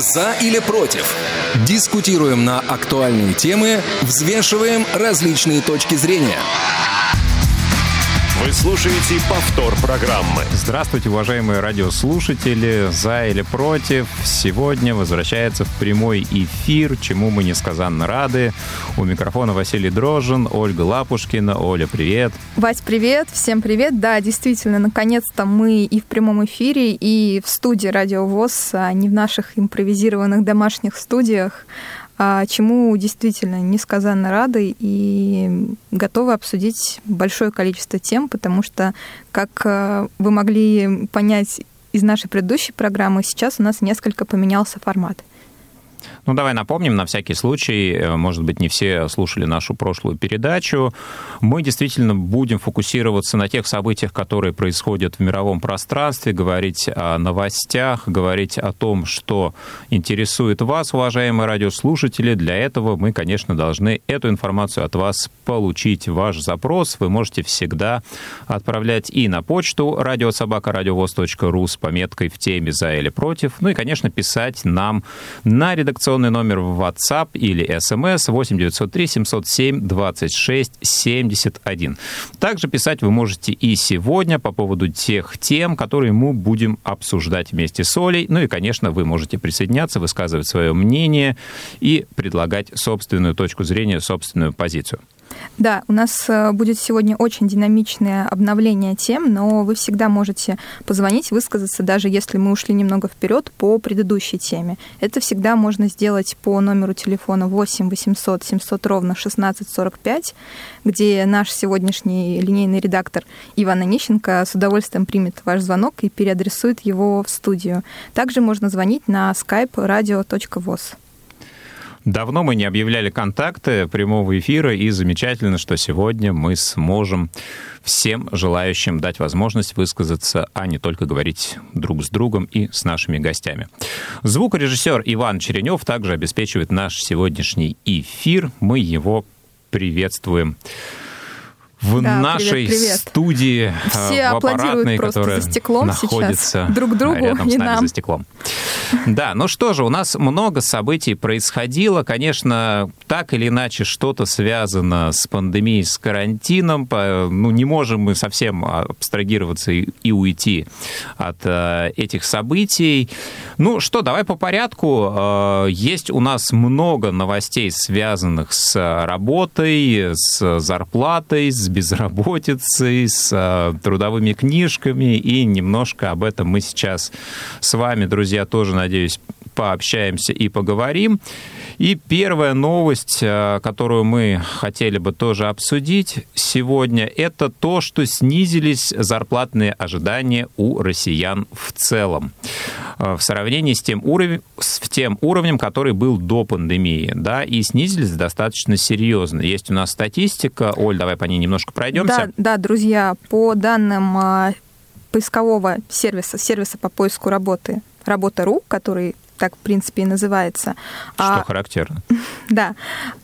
За или против? Дискутируем на актуальные темы, взвешиваем различные точки зрения. Вы слушаете повтор программы. Здравствуйте, уважаемые радиослушатели. За или против? Сегодня возвращается в прямой эфир, чему мы несказанно рады. У микрофона Василий Дрожин, Ольга Лапушкина. Оля, привет. Вась, привет. Всем привет. Да, действительно, наконец-то мы и в прямом эфире, и в студии Радио ВОЗ, а не в наших импровизированных домашних студиях. А, чему действительно несказанно рады и готовы обсудить большое количество тем, потому что, как а, вы могли понять из нашей предыдущей программы, сейчас у нас несколько поменялся формат. Ну, давай напомним на всякий случай, э, может быть, не все слушали нашу прошлую передачу. Мы действительно будем фокусироваться на тех событиях, которые происходят в мировом пространстве, говорить о новостях, говорить о том, что интересует вас, уважаемые радиослушатели. Для этого мы, конечно, должны эту информацию от вас получить. Ваш запрос вы можете всегда отправлять и на почту радиособакарадиовоз.ру с пометкой в теме «За или против», ну и, конечно, писать нам на редакционную редакционный номер в WhatsApp или SMS 8 903 707 26 71. Также писать вы можете и сегодня по поводу тех тем, которые мы будем обсуждать вместе с Олей. Ну и, конечно, вы можете присоединяться, высказывать свое мнение и предлагать собственную точку зрения, собственную позицию. Да, у нас э, будет сегодня очень динамичное обновление тем, но вы всегда можете позвонить, высказаться, даже если мы ушли немного вперед по предыдущей теме. Это всегда можно сделать по номеру телефона 8 800 700 ровно 1645, где наш сегодняшний линейный редактор Иван Онищенко с удовольствием примет ваш звонок и переадресует его в студию. Также можно звонить на skype radio.voz. Давно мы не объявляли контакты прямого эфира, и замечательно, что сегодня мы сможем всем желающим дать возможность высказаться, а не только говорить друг с другом и с нашими гостями. Звукорежиссер Иван Черенев также обеспечивает наш сегодняшний эфир. Мы его приветствуем в да, нашей привет, привет. студии Все в аппаратной, которая за стеклом находится друг другу рядом и с нами нам. за стеклом. Да, ну что же, у нас много событий происходило. Конечно, так или иначе что-то связано с пандемией, с карантином. Ну, не можем мы совсем абстрагироваться и, и уйти от э, этих событий. Ну что, давай по порядку. Э, есть у нас много новостей, связанных с работой, с зарплатой, с безработицей, с э, трудовыми книжками. И немножко об этом мы сейчас с вами, друзья, тоже надеюсь, пообщаемся и поговорим. И первая новость, э, которую мы хотели бы тоже обсудить сегодня, это то, что снизились зарплатные ожидания у россиян в целом э, в сравнении с тем, уровень, с тем уровнем, который был до пандемии, да, и снизились достаточно серьезно. Есть у нас статистика. Оль, давай по ней немножко пройдемся. Да, да, друзья, по данным э, поискового сервиса, сервиса по поиску работы Работа.ру, который так, в принципе, и называется. Что а, характерно. Да.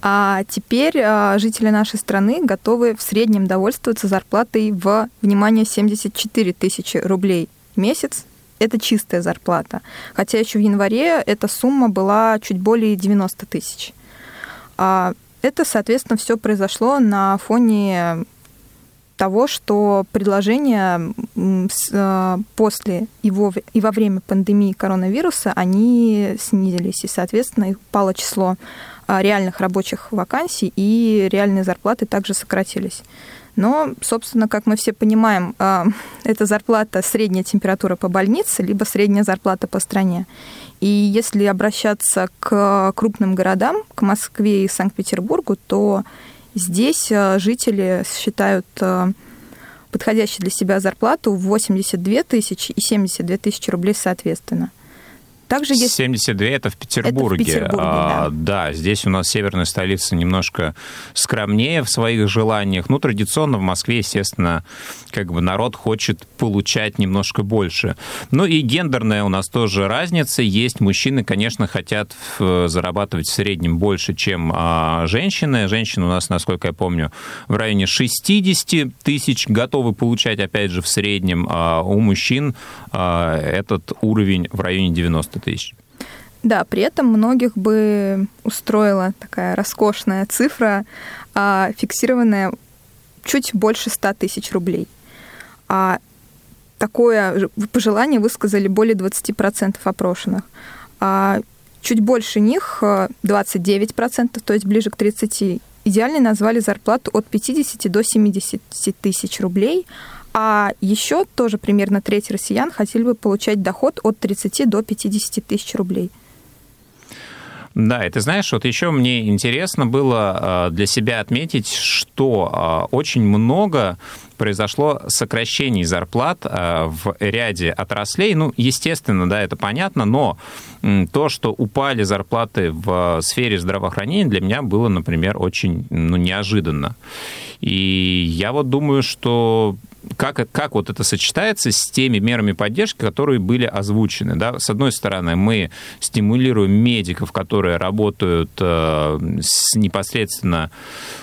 А теперь а, жители нашей страны готовы в среднем довольствоваться зарплатой в, внимание, 74 тысячи рублей в месяц. Это чистая зарплата. Хотя еще в январе эта сумма была чуть более 90 тысяч. А это, соответственно, все произошло на фоне того, что предложения э, после во, и во время пандемии коронавируса, они снизились, и, соответственно, упало число э, реальных рабочих вакансий, и реальные зарплаты также сократились. Но, собственно, как мы все понимаем, э, это зарплата средняя температура по больнице, либо средняя зарплата по стране. И если обращаться к крупным городам, к Москве и Санкт-Петербургу, то Здесь э, жители считают э, подходящей для себя зарплату в 82 тысячи и 72 тысячи рублей соответственно. Также есть... 72 это в Петербурге. Это в Петербурге а, да. да, здесь у нас северная столица немножко скромнее в своих желаниях. Ну, традиционно в Москве, естественно, как бы народ хочет получать немножко больше. Ну и гендерная у нас тоже разница. Есть мужчины, конечно, хотят зарабатывать в среднем больше, чем а, женщины. Женщины у нас, насколько я помню, в районе 60 тысяч готовы получать, опять же, в среднем. А у мужчин а, этот уровень в районе 90 тысяч. Да, при этом многих бы устроила такая роскошная цифра, а, фиксированная чуть больше 100 тысяч рублей. А такое пожелание высказали более 20% опрошенных. А чуть больше них, 29%, то есть ближе к 30%, идеально назвали зарплату от 50 до 70 тысяч рублей, а еще тоже примерно треть россиян хотели бы получать доход от 30 до 50 тысяч рублей. Да, и ты знаешь, вот еще мне интересно было э, для себя отметить, что э, очень много произошло сокращений зарплат э, в ряде отраслей. Ну, естественно, да, это понятно, но то, что упали зарплаты в сфере здравоохранения, для меня было, например, очень ну, неожиданно. И я вот думаю, что как, как вот это сочетается с теми мерами поддержки, которые были озвучены. Да? С одной стороны, мы стимулируем медиков, которые работают э, с непосредственно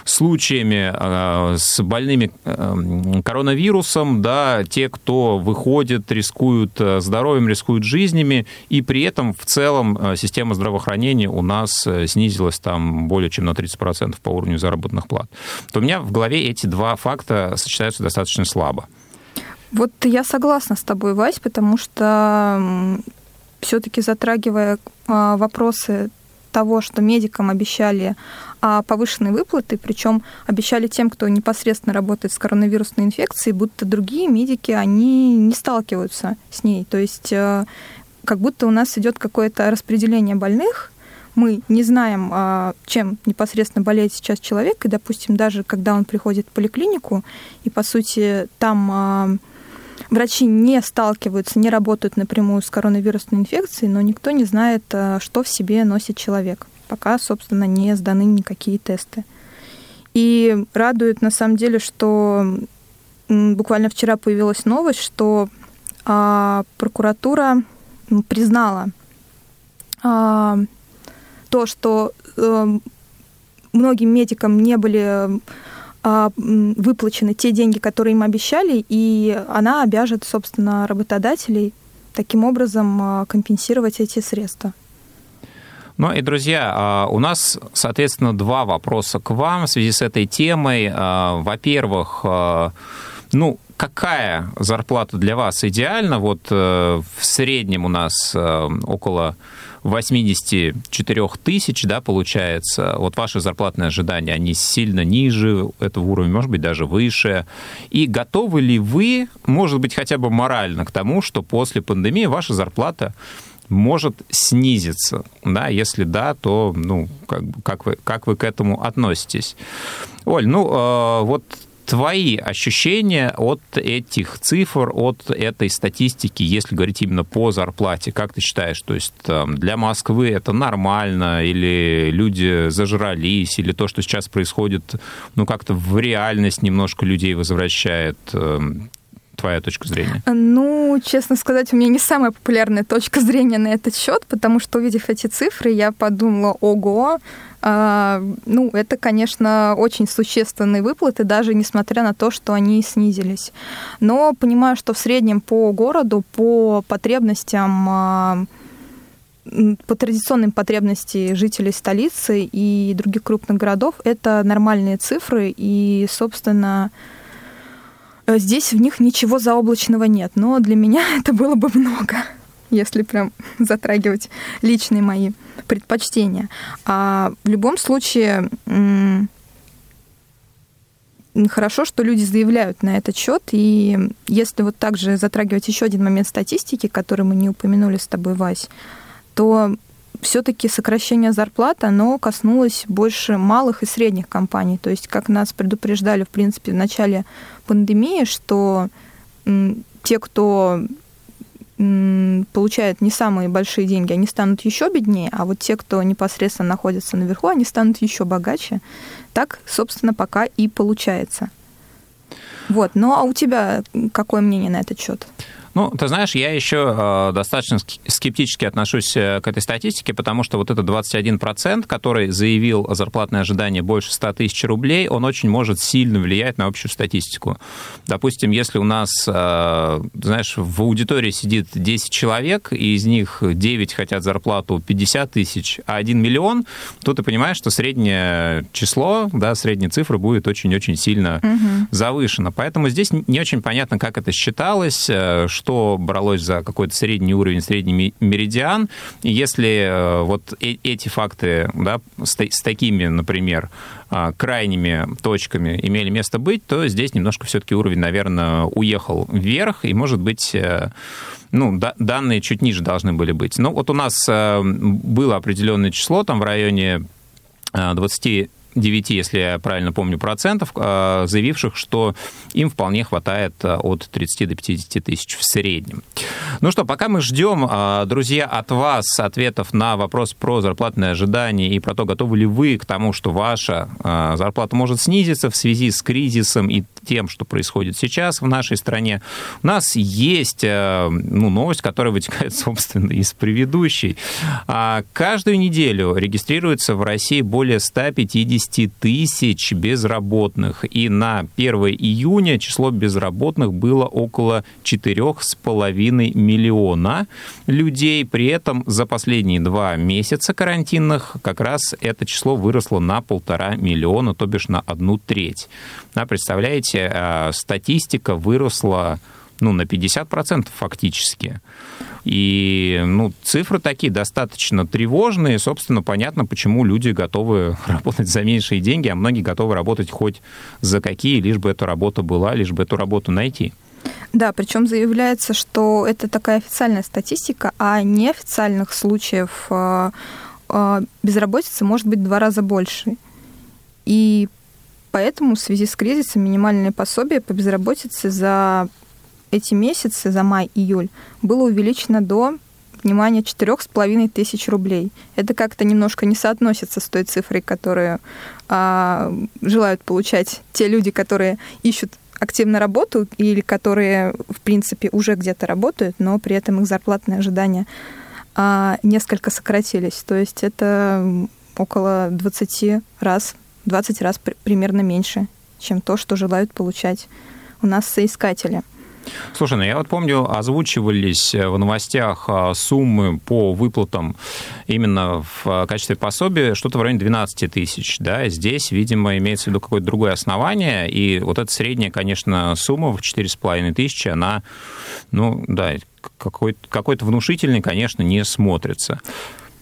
случаями, э, с больными э, коронавирусом, да, те, кто выходит, рискуют э, здоровьем, рискуют жизнями, и при этом в целом э, система здравоохранения у нас э, снизилась там более чем на 30% по уровню заработных плат. То у меня в голове эти два факта сочетаются достаточно слабо. Вот я согласна с тобой, Вась, потому что все-таки затрагивая а, вопросы того, что медикам обещали а, повышенные выплаты, причем обещали тем, кто непосредственно работает с коронавирусной инфекцией, будто другие медики, они не сталкиваются с ней. То есть э, как будто у нас идет какое-то распределение больных, мы не знаем, а, чем непосредственно болеет сейчас человек, и, допустим, даже когда он приходит в поликлинику, и, по сути, там а, врачи не сталкиваются, не работают напрямую с коронавирусной инфекцией, но никто не знает, а, что в себе носит человек, пока, собственно, не сданы никакие тесты. И радует, на самом деле, что буквально вчера появилась новость, что прокуратура признала то, что э, многим медикам не были э, выплачены те деньги, которые им обещали, и она обяжет, собственно, работодателей таким образом э, компенсировать эти средства. Ну и, друзья, а, у нас, соответственно, два вопроса к вам в связи с этой темой. А, во-первых, а, ну, какая зарплата для вас идеальна? Вот э, в среднем у нас около 84 тысяч, да, получается, вот ваши зарплатные ожидания, они сильно ниже этого уровня, может быть, даже выше. И готовы ли вы, может быть, хотя бы морально к тому, что после пандемии ваша зарплата может снизиться, да, если да, то, ну, как, как, вы, как вы к этому относитесь? Оль, ну, э, вот твои ощущения от этих цифр, от этой статистики, если говорить именно по зарплате, как ты считаешь, то есть там, для Москвы это нормально, или люди зажрались, или то, что сейчас происходит, ну как-то в реальность немножко людей возвращает? Твоя точка зрения? Ну, честно сказать, у меня не самая популярная точка зрения на этот счет, потому что, увидев эти цифры, я подумала, ого, а, ну, это, конечно, очень существенные выплаты, даже несмотря на то, что они снизились. Но понимаю, что в среднем по городу, по потребностям а, по традиционным потребностям жителей столицы и других крупных городов это нормальные цифры, и, собственно, здесь в них ничего заоблачного нет. Но для меня это было бы много если прям затрагивать личные мои предпочтения. А в любом случае хорошо, что люди заявляют на этот счет. И если вот также затрагивать еще один момент статистики, который мы не упомянули с тобой, Вась, то все-таки сокращение зарплат, оно коснулось больше малых и средних компаний. То есть, как нас предупреждали, в принципе, в начале пандемии, что те, кто получают не самые большие деньги, они станут еще беднее, а вот те, кто непосредственно находится наверху, они станут еще богаче. Так, собственно, пока и получается. Вот. Ну а у тебя какое мнение на этот счет? Ну, ты знаешь, я еще э, достаточно скептически отношусь э, к этой статистике, потому что вот этот 21%, который заявил зарплатное ожидание больше 100 тысяч рублей, он очень может сильно влиять на общую статистику. Допустим, если у нас, э, знаешь, в аудитории сидит 10 человек, и из них 9 хотят зарплату 50 тысяч, а 1 миллион, то ты понимаешь, что среднее число, да, средняя цифра будет очень-очень сильно угу. завышена. Поэтому здесь не очень понятно, как это считалось, что бралось за какой-то средний уровень, средний меридиан. И если э, вот э, эти факты да, с, такими, например, а, крайними точками имели место быть, то здесь немножко все-таки уровень, наверное, уехал вверх, и, может быть, э, ну, да, данные чуть ниже должны были быть. Но вот у нас было определенное число, там в районе 20 9, если я правильно помню, процентов, а, заявивших, что им вполне хватает а, от 30 до 50 тысяч в среднем. Ну что, пока мы ждем, а, друзья, от вас ответов на вопрос про зарплатные ожидания и про то, готовы ли вы к тому, что ваша зарплата может снизиться в связи с кризисом и тем, что происходит сейчас в нашей стране. У нас есть ну, новость, которая вытекает, собственно, из предыдущей. Каждую неделю регистрируется в России более 150 50 тысяч безработных. И на 1 июня число безработных было около 4,5 миллиона людей. При этом за последние два месяца карантинных как раз это число выросло на полтора миллиона, то бишь на одну треть. Да, представляете, а, статистика выросла ну, на 50% фактически. И ну, цифры такие достаточно тревожные. Собственно, понятно, почему люди готовы работать за меньшие деньги, а многие готовы работать хоть за какие, лишь бы эта работа была, лишь бы эту работу найти. Да, причем заявляется, что это такая официальная статистика, а неофициальных случаев э, э, безработицы может быть в два раза больше. И поэтому в связи с кризисом минимальное пособие по безработице за эти месяцы, за май-июль, было увеличено до внимание, четырех с половиной тысяч рублей. Это как-то немножко не соотносится с той цифрой, которую а, желают получать те люди, которые ищут активно работу или которые, в принципе, уже где-то работают, но при этом их зарплатные ожидания а, несколько сократились. То есть это около 20 раз, 20 раз примерно меньше, чем то, что желают получать у нас соискатели. Слушай, ну я вот помню, озвучивались в новостях а, суммы по выплатам именно в а, качестве пособия что-то в районе 12 тысяч. Да? Здесь, видимо, имеется в виду какое-то другое основание, и вот эта средняя, конечно, сумма в 4,5 тысячи, она, ну да, какой-то, какой-то внушительный, конечно, не смотрится.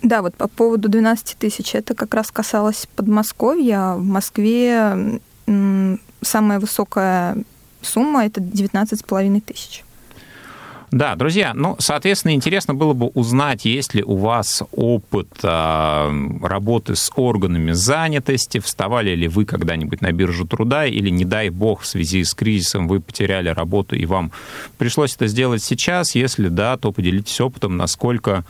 Да, вот по поводу 12 тысяч, это как раз касалось Подмосковья. В Москве самая высокая сумма это 19,5 тысяч. Да, друзья, ну, соответственно, интересно было бы узнать, есть ли у вас опыт э, работы с органами занятости, вставали ли вы когда-нибудь на биржу труда, или, не дай бог, в связи с кризисом вы потеряли работу, и вам пришлось это сделать сейчас. Если да, то поделитесь опытом, насколько,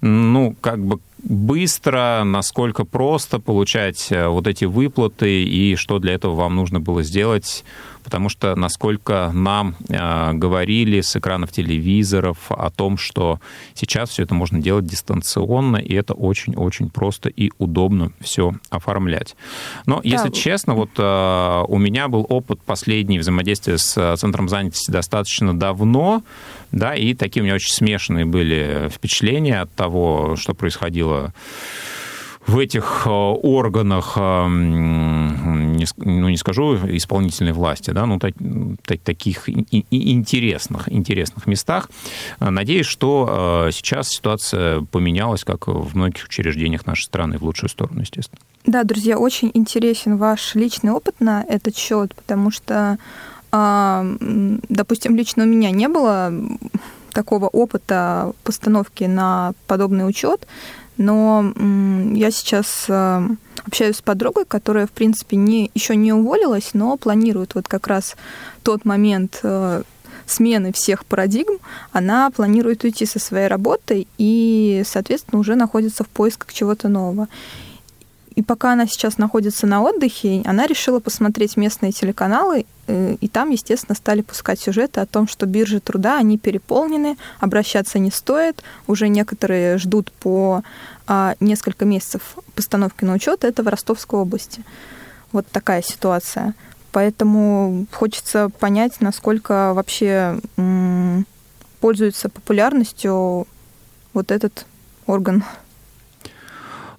ну, как бы быстро, насколько просто получать э, вот эти выплаты, и что для этого вам нужно было сделать потому что насколько нам э, говорили с экранов телевизоров о том, что сейчас все это можно делать дистанционно, и это очень-очень просто и удобно все оформлять. Но, да. если честно, вот э, у меня был опыт последний взаимодействия с Центром занятости достаточно давно, да, и такие у меня очень смешанные были впечатления от того, что происходило в этих э, органах, э, ну, не скажу исполнительной власти, да, ну, так, так, таких интересных, интересных местах. Надеюсь, что э, сейчас ситуация поменялась, как в многих учреждениях нашей страны, в лучшую сторону, естественно. Да, друзья, очень интересен ваш личный опыт на этот счет, потому что, а, допустим, лично у меня не было такого опыта постановки на подобный учет, но я сейчас э, общаюсь с подругой, которая, в принципе, не, еще не уволилась, но планирует вот как раз тот момент э, смены всех парадигм, она планирует уйти со своей работы и, соответственно, уже находится в поисках чего-то нового. И пока она сейчас находится на отдыхе, она решила посмотреть местные телеканалы, э, и там, естественно, стали пускать сюжеты о том, что биржи труда, они переполнены, обращаться не стоит, уже некоторые ждут по а, несколько месяцев постановки на учет, это в Ростовской области. Вот такая ситуация. Поэтому хочется понять, насколько вообще м- пользуется популярностью вот этот орган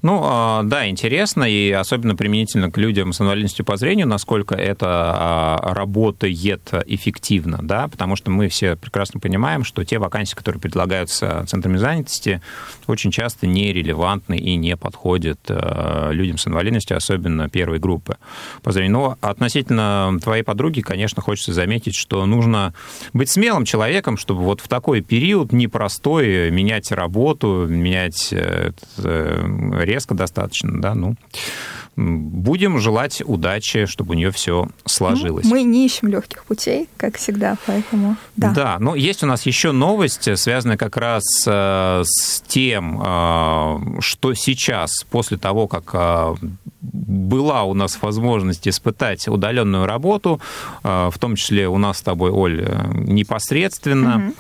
ну, а, да, интересно, и особенно применительно к людям с инвалидностью по зрению, насколько это а, работает эффективно, да, потому что мы все прекрасно понимаем, что те вакансии, которые предлагаются центрами занятости, очень часто нерелевантны и не подходят а, людям с инвалидностью, особенно первой группы по зрению. Но относительно твоей подруги, конечно, хочется заметить, что нужно быть смелым человеком, чтобы вот в такой период непростой менять работу, менять э, э, резко достаточно, да, ну, будем желать удачи, чтобы у нее все сложилось. Мы не ищем легких путей, как всегда, поэтому да. Да, но есть у нас еще новость, связанная как раз э, с тем, э, что сейчас, после того, как э, была у нас возможность испытать удаленную работу, в том числе у нас с тобой, Оль, непосредственно,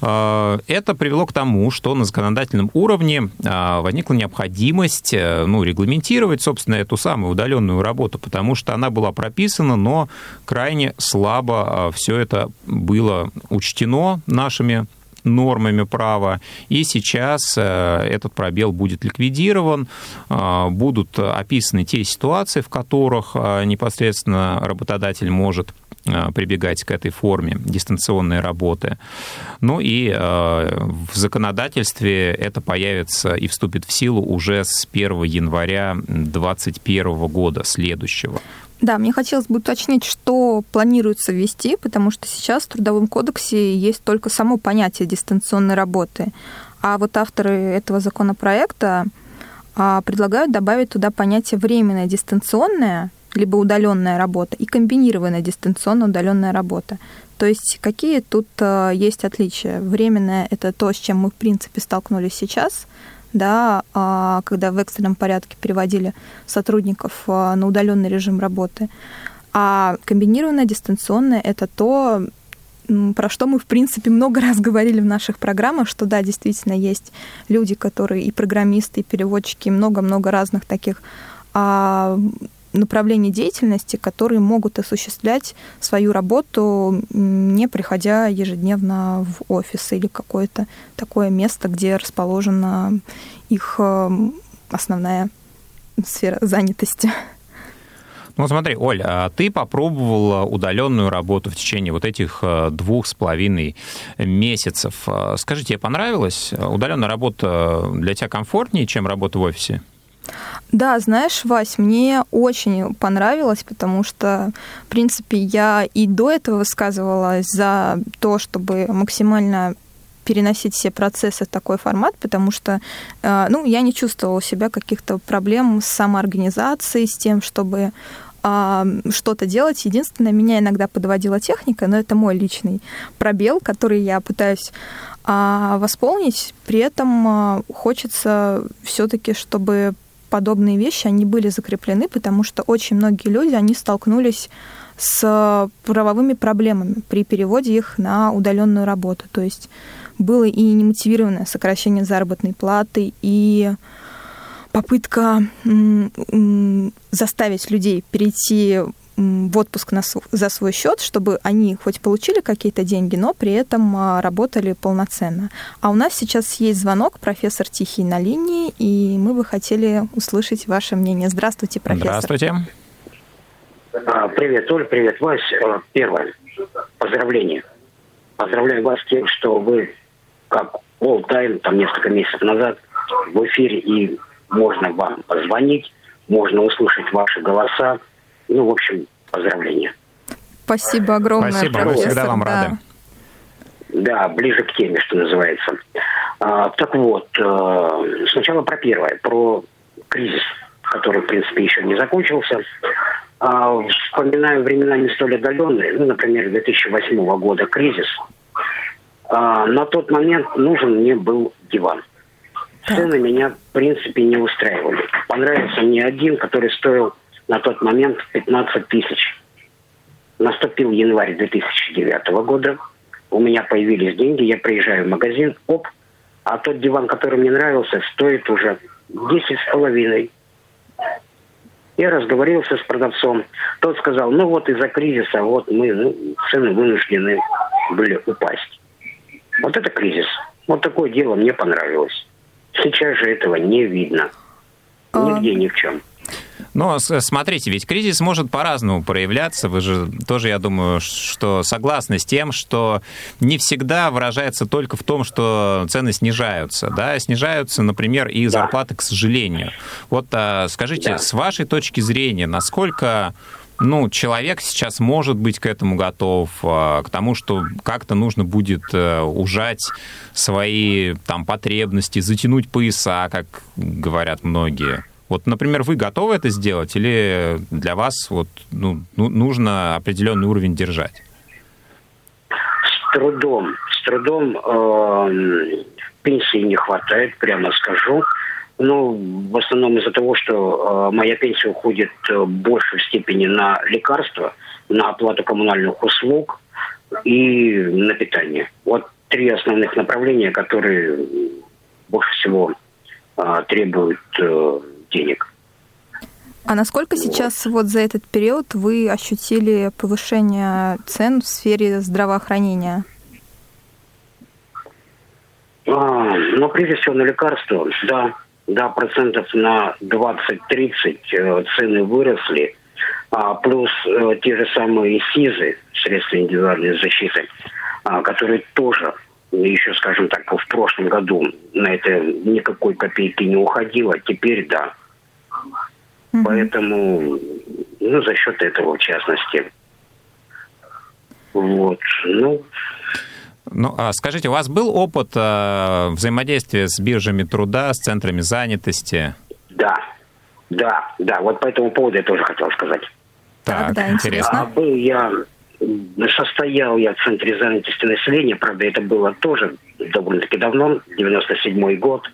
угу. это привело к тому, что на законодательном уровне возникла необходимость ну, регламентировать, собственно, эту самую удаленную работу, потому что она была прописана, но крайне слабо все это было учтено нашими нормами права. И сейчас э, этот пробел будет ликвидирован, э, будут описаны те ситуации, в которых э, непосредственно работодатель может прибегать к этой форме дистанционной работы. Ну и в законодательстве это появится и вступит в силу уже с 1 января 2021 года следующего. Да, мне хотелось бы уточнить, что планируется ввести, потому что сейчас в Трудовом кодексе есть только само понятие дистанционной работы. А вот авторы этого законопроекта а, предлагают добавить туда понятие временная дистанционная, либо удаленная работа и комбинированная дистанционно удаленная работа. То есть какие тут а, есть отличия? Временная это то, с чем мы в принципе столкнулись сейчас, да, а, когда в экстренном порядке переводили сотрудников а, на удаленный режим работы. А комбинированное дистанционное – это то, про что мы, в принципе, много раз говорили в наших программах, что да, действительно есть люди, которые и программисты, и переводчики, и много-много разных таких а, направлений деятельности, которые могут осуществлять свою работу, не приходя ежедневно в офис или какое-то такое место, где расположена их э, основная сфера занятости. Ну, смотри, Оля, а ты попробовала удаленную работу в течение вот этих э, двух с половиной месяцев. Э, скажи, тебе понравилось? Удаленная работа для тебя комфортнее, чем работа в офисе? Да, знаешь, Вась, мне очень понравилось, потому что, в принципе, я и до этого высказывалась за то, чтобы максимально переносить все процессы в такой формат, потому что э, ну, я не чувствовала у себя каких-то проблем с самоорганизацией, с тем, чтобы а, что-то делать. Единственное, меня иногда подводила техника, но это мой личный пробел, который я пытаюсь а, восполнить. При этом а, хочется все-таки, чтобы подобные вещи, они были закреплены, потому что очень многие люди, они столкнулись с правовыми проблемами при переводе их на удаленную работу. То есть было и немотивированное сокращение заработной платы, и попытка заставить людей перейти в отпуск на, за свой счет, чтобы они хоть получили какие-то деньги, но при этом а, работали полноценно. А у нас сейчас есть звонок, профессор Тихий на линии, и мы бы хотели услышать ваше мнение. Здравствуйте, профессор. Здравствуйте. А, привет, Оль, привет, Вась. А, первое, поздравление. Поздравляю вас с тем, что вы, как all time, там несколько месяцев назад, в эфире, и можно вам позвонить, можно услышать ваши голоса, ну, в общем, поздравления. Спасибо огромное, Спасибо, профессор. мы всегда вам да. рады. Да, ближе к теме, что называется. А, так вот, э, сначала про первое, про кризис, который, в принципе, еще не закончился. А, вспоминаю времена не столь отдаленные, ну, например, 2008 года кризис. А, на тот момент нужен мне был диван. Цены меня, в принципе, не устраивали. Понравился мне один, который стоил на тот момент 15 тысяч. Наступил январь 2009 года. У меня появились деньги, я приезжаю в магазин, оп, а тот диван, который мне нравился, стоит уже 10 с половиной. Я разговорился с продавцом. Тот сказал, ну вот из-за кризиса вот мы ну, цены вынуждены были упасть. Вот это кризис. Вот такое дело мне понравилось. Сейчас же этого не видно. А, Нигде, ни в чем. Но смотрите, ведь кризис может по-разному проявляться. Вы же тоже, я думаю, что согласны с тем, что не всегда выражается только в том, что цены снижаются. Да? Снижаются, например, и зарплаты, к сожалению. Вот а, скажите, да. с вашей точки зрения, насколько ну, человек сейчас может быть к этому готов, а, к тому, что как-то нужно будет э, ужать свои там потребности, затянуть пояса, как говорят многие. Вот, например, вы готовы это сделать или для вас вот, ну, ну нужно определенный уровень держать? С трудом, с трудом э, пенсии не хватает, прямо скажу. Ну, в основном из-за того, что э, моя пенсия уходит э, больше в степени на лекарства, на оплату коммунальных услуг и на питание. Вот три основных направления, которые больше всего э, требуют э, денег. А насколько сейчас вот за этот период вы ощутили повышение цен в сфере здравоохранения? А, ну, прежде всего, на лекарства, да, да, процентов на 20-30 э, цены выросли, а, плюс э, те же самые СИЗы, средства индивидуальной защиты, а, которые тоже еще, скажем так, в прошлом году на это никакой копейки не уходило, теперь да. Угу. Поэтому, ну, за счет этого, в частности. Вот, ну, ну, а скажите, у вас был опыт э, взаимодействия с биржами труда, с центрами занятости? Да, да, да. Вот по этому поводу я тоже хотел сказать. Так, так да, интересно. А, был я, состоял я в центре занятости населения, правда, это было тоже довольно-таки давно, 97 год.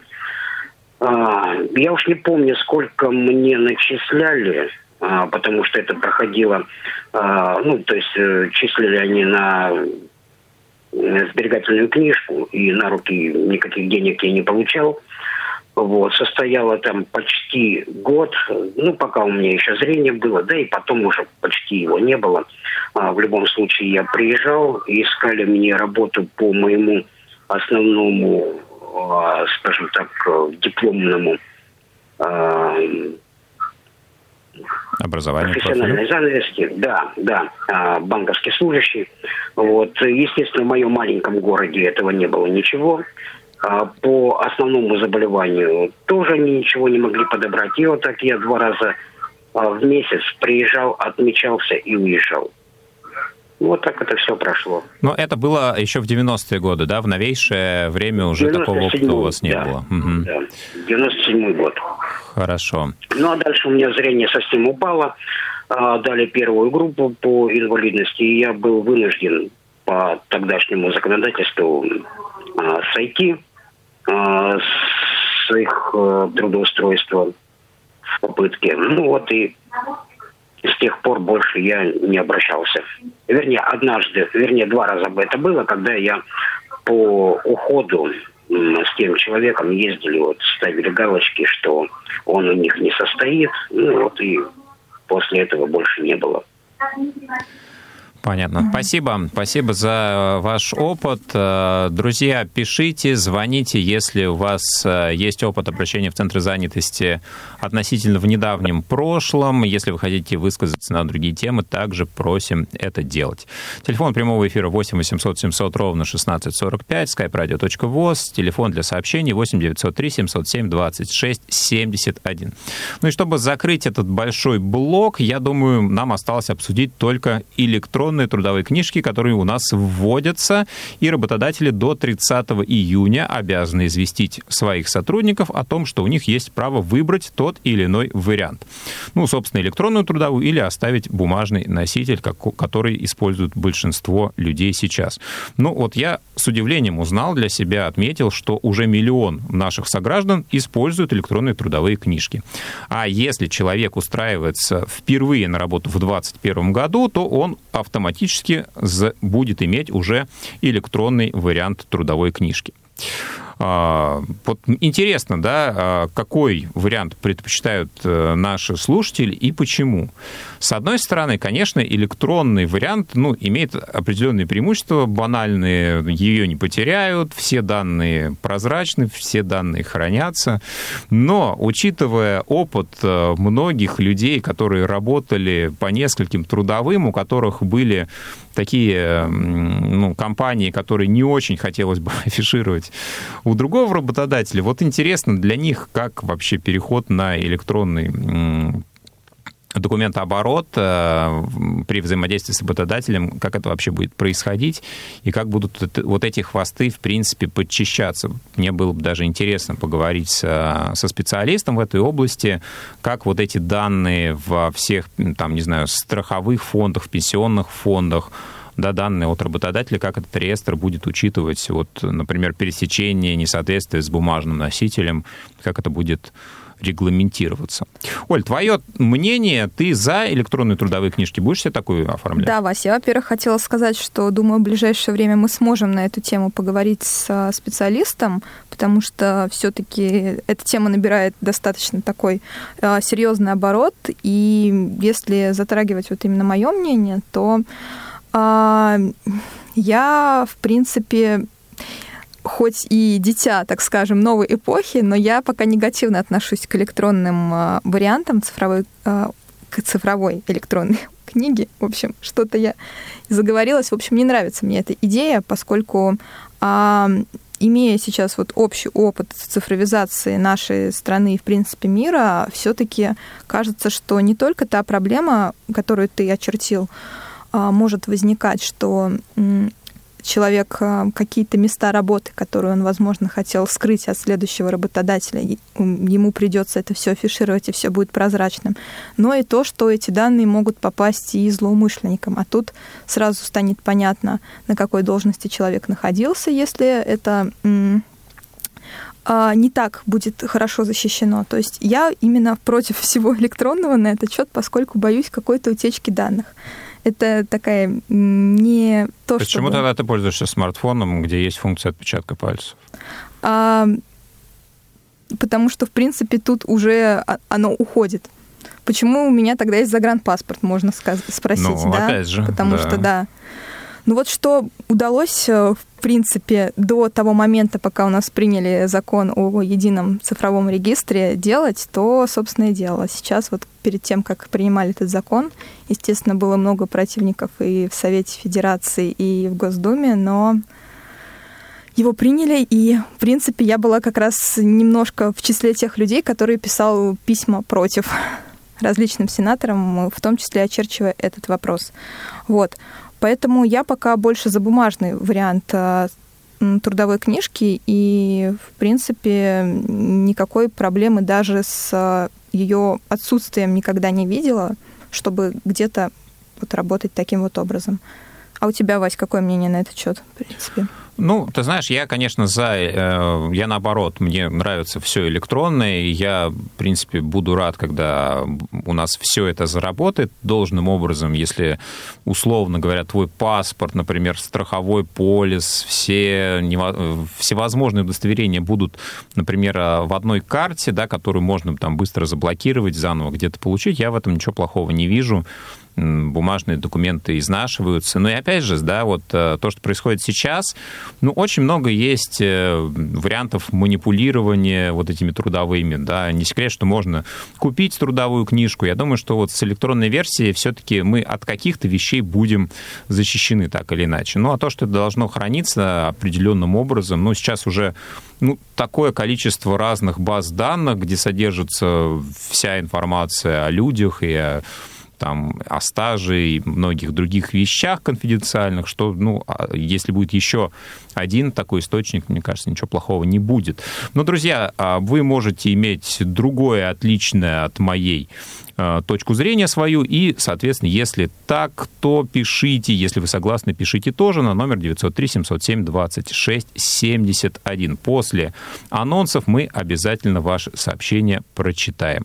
А, я уж не помню, сколько мне начисляли, а, потому что это проходило, а, ну, то есть э, числили они на сберегательную книжку, и на руки никаких денег я не получал. Вот, состояла там почти год, ну, пока у меня еще зрение было, да, и потом уже почти его не было. В любом случае я приезжал, искали мне работу по моему основному, скажем так, дипломному а, Образование. Профессиональной занавески, да, да, а, банковский служащий. Вот, естественно, в моем маленьком городе этого не было ничего. А, по основному заболеванию тоже они ничего не могли подобрать. И вот так я два раза а, в месяц приезжал, отмечался и уезжал. Вот так это все прошло. Но это было еще в 90-е годы, да? В новейшее время уже такого опыта у вас не да, было. Угу. Да, 97-й год. Хорошо. Ну, а дальше у меня зрение совсем упало. А, дали первую группу по инвалидности, и я был вынужден по тогдашнему законодательству а, сойти а, с их а, трудоустройства в попытке. Ну вот и с тех пор больше я не обращался. Вернее, однажды, вернее, два раза бы это было, когда я по уходу с тем человеком ездили, вот ставили галочки, что он у них не состоит. Ну вот и после этого больше не было. Понятно. Спасибо. Спасибо за э, ваш опыт. Э, друзья, пишите, звоните, если у вас э, есть опыт обращения в Центр занятости относительно в недавнем прошлом. Если вы хотите высказаться на другие темы, также просим это делать. Телефон прямого эфира 8 800 700 ровно 1645, skype-radio.voz, телефон для сообщений 8 903 707 26 71. Ну и чтобы закрыть этот большой блок, я думаю, нам осталось обсудить только электронный электронные трудовые книжки, которые у нас вводятся, и работодатели до 30 июня обязаны известить своих сотрудников о том, что у них есть право выбрать тот или иной вариант. Ну, собственно, электронную трудовую или оставить бумажный носитель, который используют большинство людей сейчас. Ну, вот я с удивлением узнал для себя, отметил, что уже миллион наших сограждан используют электронные трудовые книжки. А если человек устраивается впервые на работу в 2021 году, то он автоматически будет иметь уже электронный вариант трудовой книжки. А, вот интересно, да, а, какой вариант предпочитают э, наши слушатели и почему. С одной стороны, конечно, электронный вариант ну, имеет определенные преимущества, банальные, ее не потеряют, все данные прозрачны, все данные хранятся. Но, учитывая опыт э, многих людей, которые работали по нескольким трудовым, у которых были такие ну, компании, которые не очень хотелось бы афишировать у другого работодателя. Вот интересно для них, как вообще переход на электронный документооборот э, при взаимодействии с работодателем, как это вообще будет происходить, и как будут вот эти хвосты, в принципе, подчищаться. Мне было бы даже интересно поговорить со, со специалистом в этой области, как вот эти данные во всех, там, не знаю, страховых фондах, пенсионных фондах, да, данные от работодателя, как этот реестр будет учитывать, вот, например, пересечение, несоответствие с бумажным носителем, как это будет регламентироваться. Оль, твое мнение, ты за электронные трудовые книжки будешь себе такую оформлять? Да, Вася, я, во-первых, хотела сказать, что, думаю, в ближайшее время мы сможем на эту тему поговорить с специалистом, потому что все-таки эта тема набирает достаточно такой э, серьезный оборот, и если затрагивать вот именно мое мнение, то а, я, в принципе, хоть и дитя, так скажем, новой эпохи, но я пока негативно отношусь к электронным а, вариантам цифровой, а, к цифровой электронной книге. В общем, что-то я заговорилась. В общем, не нравится мне эта идея, поскольку имея сейчас вот общий опыт цифровизации нашей страны и, в принципе, мира, все-таки кажется, что не только та проблема, которую ты очертил, а, может возникать, что человек а, какие-то места работы, которые он, возможно, хотел скрыть от следующего работодателя, ему придется это все афишировать, и все будет прозрачным. Но и то, что эти данные могут попасть и злоумышленникам. А тут сразу станет понятно, на какой должности человек находился, если это а, не так будет хорошо защищено. То есть я именно против всего электронного на этот счет, поскольку боюсь какой-то утечки данных это такая не то, что... Почему тогда ты пользуешься смартфоном, где есть функция отпечатка пальцев? А, потому что, в принципе, тут уже оно уходит. Почему у меня тогда есть загранпаспорт, можно спросить, ну, да? опять же, Потому да. что, да, ну вот что удалось, э, в принципе, до того момента, пока у нас приняли закон о едином цифровом регистре делать, то, собственно, и делала. Сейчас вот перед тем, как принимали этот закон, естественно, было много противников и в Совете Федерации, и в Госдуме, но его приняли, и, в принципе, я была как раз немножко в числе тех людей, которые писал письма против различным сенаторам, в том числе очерчивая этот вопрос. Вот. Поэтому я пока больше за бумажный вариант э, трудовой книжки, и, в принципе, никакой проблемы даже с э, ее отсутствием никогда не видела, чтобы где-то вот работать таким вот образом. А у тебя, Вась, какое мнение на этот счет, в принципе? Ну, ты знаешь, я, конечно, за... Э, я наоборот, мне нравится все электронное, и я, в принципе, буду рад, когда у нас все это заработает. Должным образом, если, условно говоря, твой паспорт, например, страховой полис, все всевозможные удостоверения будут, например, в одной карте, да, которую можно там быстро заблокировать, заново где-то получить, я в этом ничего плохого не вижу бумажные документы изнашиваются. Ну и опять же, да, вот э, то, что происходит сейчас, ну, очень много есть э, вариантов манипулирования вот этими трудовыми, да. Не секрет, что можно купить трудовую книжку. Я думаю, что вот с электронной версией все-таки мы от каких-то вещей будем защищены так или иначе. Ну, а то, что это должно храниться определенным образом, ну, сейчас уже ну, такое количество разных баз данных, где содержится вся информация о людях и о там, о стаже и многих других вещах конфиденциальных, что, ну, а если будет еще один такой источник, мне кажется, ничего плохого не будет. Но, друзья, а вы можете иметь другое, отличное от моей Э, точку зрения свою. И, соответственно, если так, то пишите. Если вы согласны, пишите тоже на номер 903-707-26-71. После анонсов мы обязательно ваше сообщение прочитаем.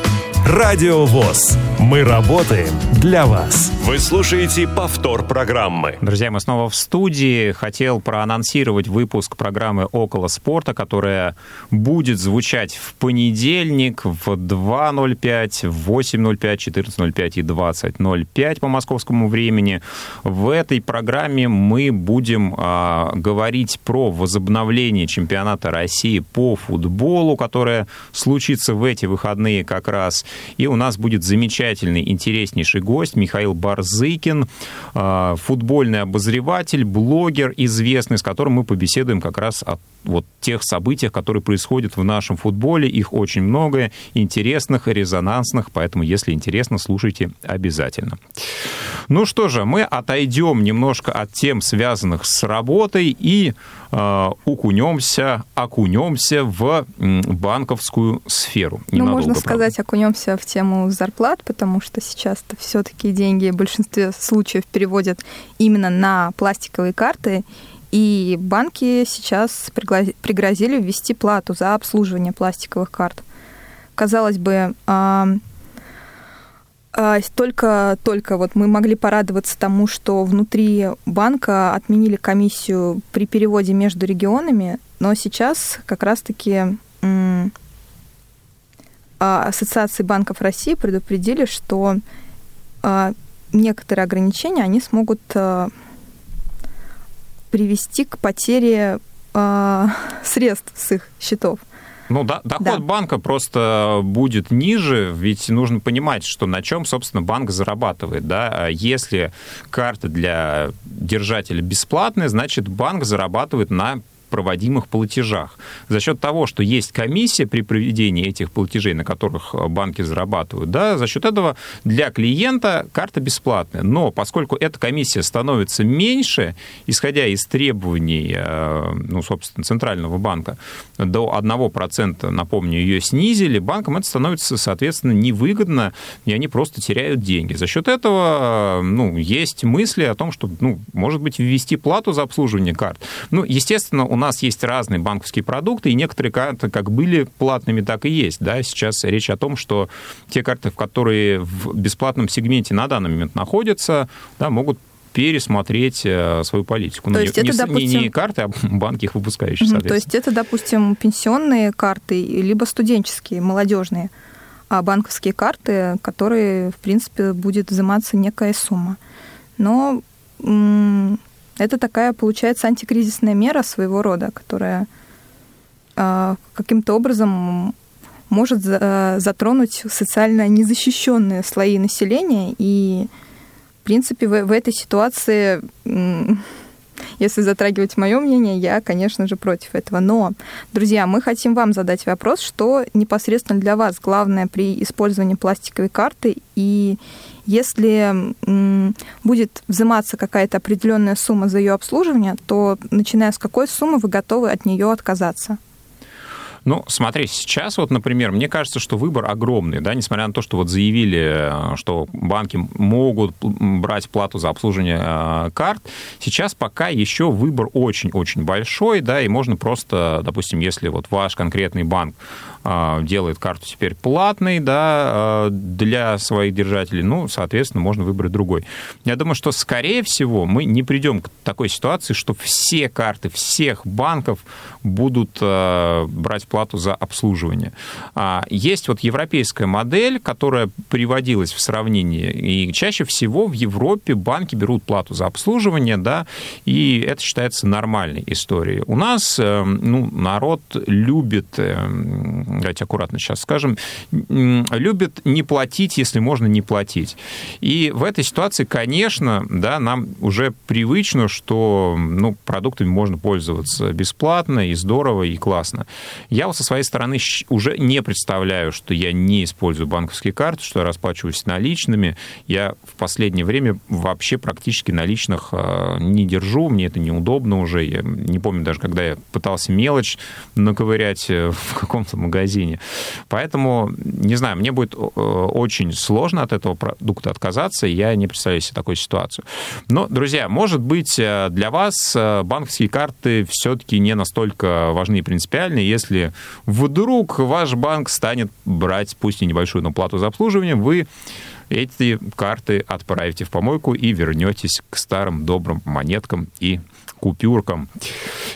Радио ВОЗ. Мы работаем для вас. Вы слушаете повтор программы. Друзья, мы снова в студии. Хотел проанонсировать выпуск программы «Около спорта», которая будет звучать в понедельник в 2.05, в 8.05, 14.05 и 20.05 по московскому времени. В этой программе мы будем а, говорить про возобновление чемпионата России по футболу, которое случится в эти выходные как раз. И у нас будет замечательный, интереснейший гость Михаил Барзыкин, а, футбольный обозреватель, блогер известный, с которым мы побеседуем как раз о вот тех событиях, которые происходят в нашем футболе. Их очень много, интересных, резонансных, поэтому, если интересно, слушайте обязательно. Ну что же, мы отойдем немножко от тем, связанных с работой, и укунемся, окунемся в банковскую сферу. Ну, можно правда. сказать, окунемся в тему зарплат, потому что сейчас-то все-таки деньги в большинстве случаев переводят именно на пластиковые карты, и банки сейчас пригрозили ввести плату за обслуживание пластиковых карт. Казалось бы, только, только вот мы могли порадоваться тому, что внутри банка отменили комиссию при переводе между регионами, но сейчас как раз-таки Ассоциации банков России предупредили, что некоторые ограничения они смогут привести к потере средств с их счетов. Ну, да, доход да. банка просто будет ниже, ведь нужно понимать, что на чем, собственно, банк зарабатывает. Да? Если карта для держателя бесплатная, значит, банк зарабатывает на проводимых платежах. За счет того, что есть комиссия при проведении этих платежей, на которых э, банки зарабатывают, да, за счет этого для клиента карта бесплатная. Но поскольку эта комиссия становится меньше, исходя из требований, э, ну, собственно, Центрального банка, до 1%, напомню, ее снизили, банкам это становится, соответственно, невыгодно, и они просто теряют деньги. За счет этого, э, ну, есть мысли о том, что, ну, может быть, ввести плату за обслуживание карт. Ну, естественно, у нас есть разные банковские продукты, и некоторые карты как были платными, так и есть. Да? Сейчас речь о том, что те карты, в которые в бесплатном сегменте на данный момент находятся, да, могут пересмотреть э, свою политику. То ну, есть не, это, допустим... не, не карты, а банки их выпускающие, угу, То есть это, допустим, пенсионные карты, либо студенческие, молодежные, а банковские карты, которые, в принципе, будет взиматься некая сумма. Но это такая, получается, антикризисная мера своего рода, которая э, каким-то образом может за, затронуть социально незащищенные слои населения. И, в принципе, в, в этой ситуации, если затрагивать мое мнение, я, конечно же, против этого. Но, друзья, мы хотим вам задать вопрос, что непосредственно для вас главное при использовании пластиковой карты и если будет взиматься какая-то определенная сумма за ее обслуживание, то начиная с какой суммы вы готовы от нее отказаться? Ну, смотри, сейчас вот, например, мне кажется, что выбор огромный, да, несмотря на то, что вот заявили, что банки могут брать плату за обслуживание э, карт, сейчас пока еще выбор очень-очень большой, да, и можно просто, допустим, если вот ваш конкретный банк э, делает карту теперь платной, да, э, для своих держателей, ну, соответственно, можно выбрать другой. Я думаю, что, скорее всего, мы не придем к такой ситуации, что все карты всех банков будут брать плату за обслуживание. А, есть вот европейская модель, которая приводилась в сравнении, и чаще всего в Европе банки берут плату за обслуживание, да, и это считается нормальной историей. У нас э, ну, народ любит, э, давайте аккуратно сейчас скажем, любит не платить, если можно не платить. И в этой ситуации, конечно, да, нам уже привычно, что ну, продуктами можно пользоваться бесплатно и здорово, и классно. Я вот со своей стороны уже не представляю, что я не использую банковские карты, что я расплачиваюсь наличными. Я в последнее время вообще практически наличных а, не держу, мне это неудобно уже. Я не помню даже, когда я пытался мелочь наковырять э, в каком-то магазине. Поэтому, не знаю, мне будет э, очень сложно от этого продукта отказаться, и я не представляю себе такую ситуацию. Но, друзья, может быть, э, для вас банковские карты все-таки не настолько важны и принципиальны, если вдруг ваш банк станет брать, пусть и небольшую, но плату за обслуживание, вы эти карты отправите в помойку и вернетесь к старым добрым монеткам и купюркам.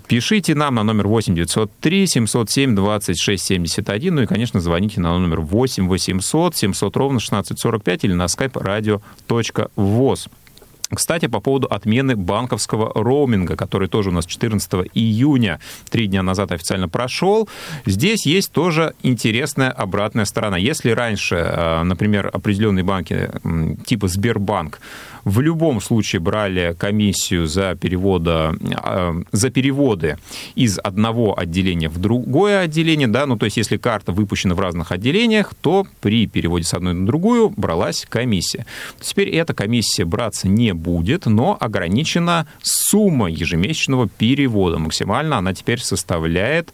Пишите нам на номер 8 903 707 26 71. Ну и, конечно, звоните на номер 8 800 700 ровно 1645 или на skype radio.voz. Кстати, по поводу отмены банковского роуминга, который тоже у нас 14 июня, три дня назад официально прошел, здесь есть тоже интересная обратная сторона. Если раньше, э, например, определенные банки типа Сбербанк в любом случае брали комиссию за, перевода, э, за переводы из одного отделения в другое отделение, да, ну то есть если карта выпущена в разных отделениях, то при переводе с одной на другую бралась комиссия. Теперь эта комиссия браться не будет, но ограничена сумма ежемесячного перевода. Максимально она теперь составляет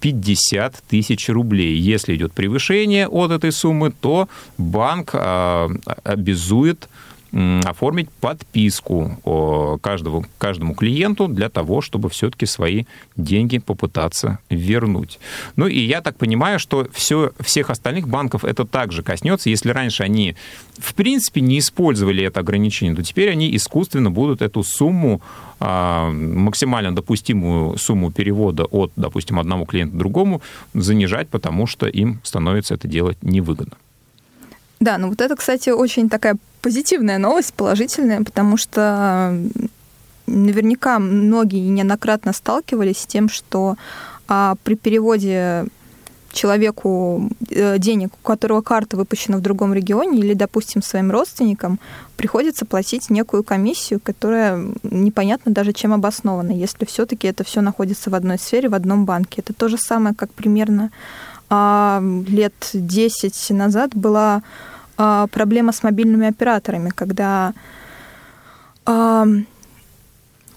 50 тысяч рублей. Если идет превышение от этой суммы, то банк э, обязует оформить подписку каждому, каждому клиенту для того, чтобы все-таки свои деньги попытаться вернуть. Ну и я так понимаю, что все, всех остальных банков это также коснется. Если раньше они, в принципе, не использовали это ограничение, то теперь они искусственно будут эту сумму, а, максимально допустимую сумму перевода от, допустим, одного клиента другому занижать, потому что им становится это делать невыгодно. Да, ну вот это, кстати, очень такая позитивная новость, положительная, потому что наверняка многие неоднократно сталкивались с тем, что а, при переводе человеку э, денег, у которого карта выпущена в другом регионе, или, допустим, своим родственникам, приходится платить некую комиссию, которая непонятно даже чем обоснована, если все-таки это все находится в одной сфере, в одном банке. Это то же самое, как примерно а, лет 10 назад была а, проблема с мобильными операторами, когда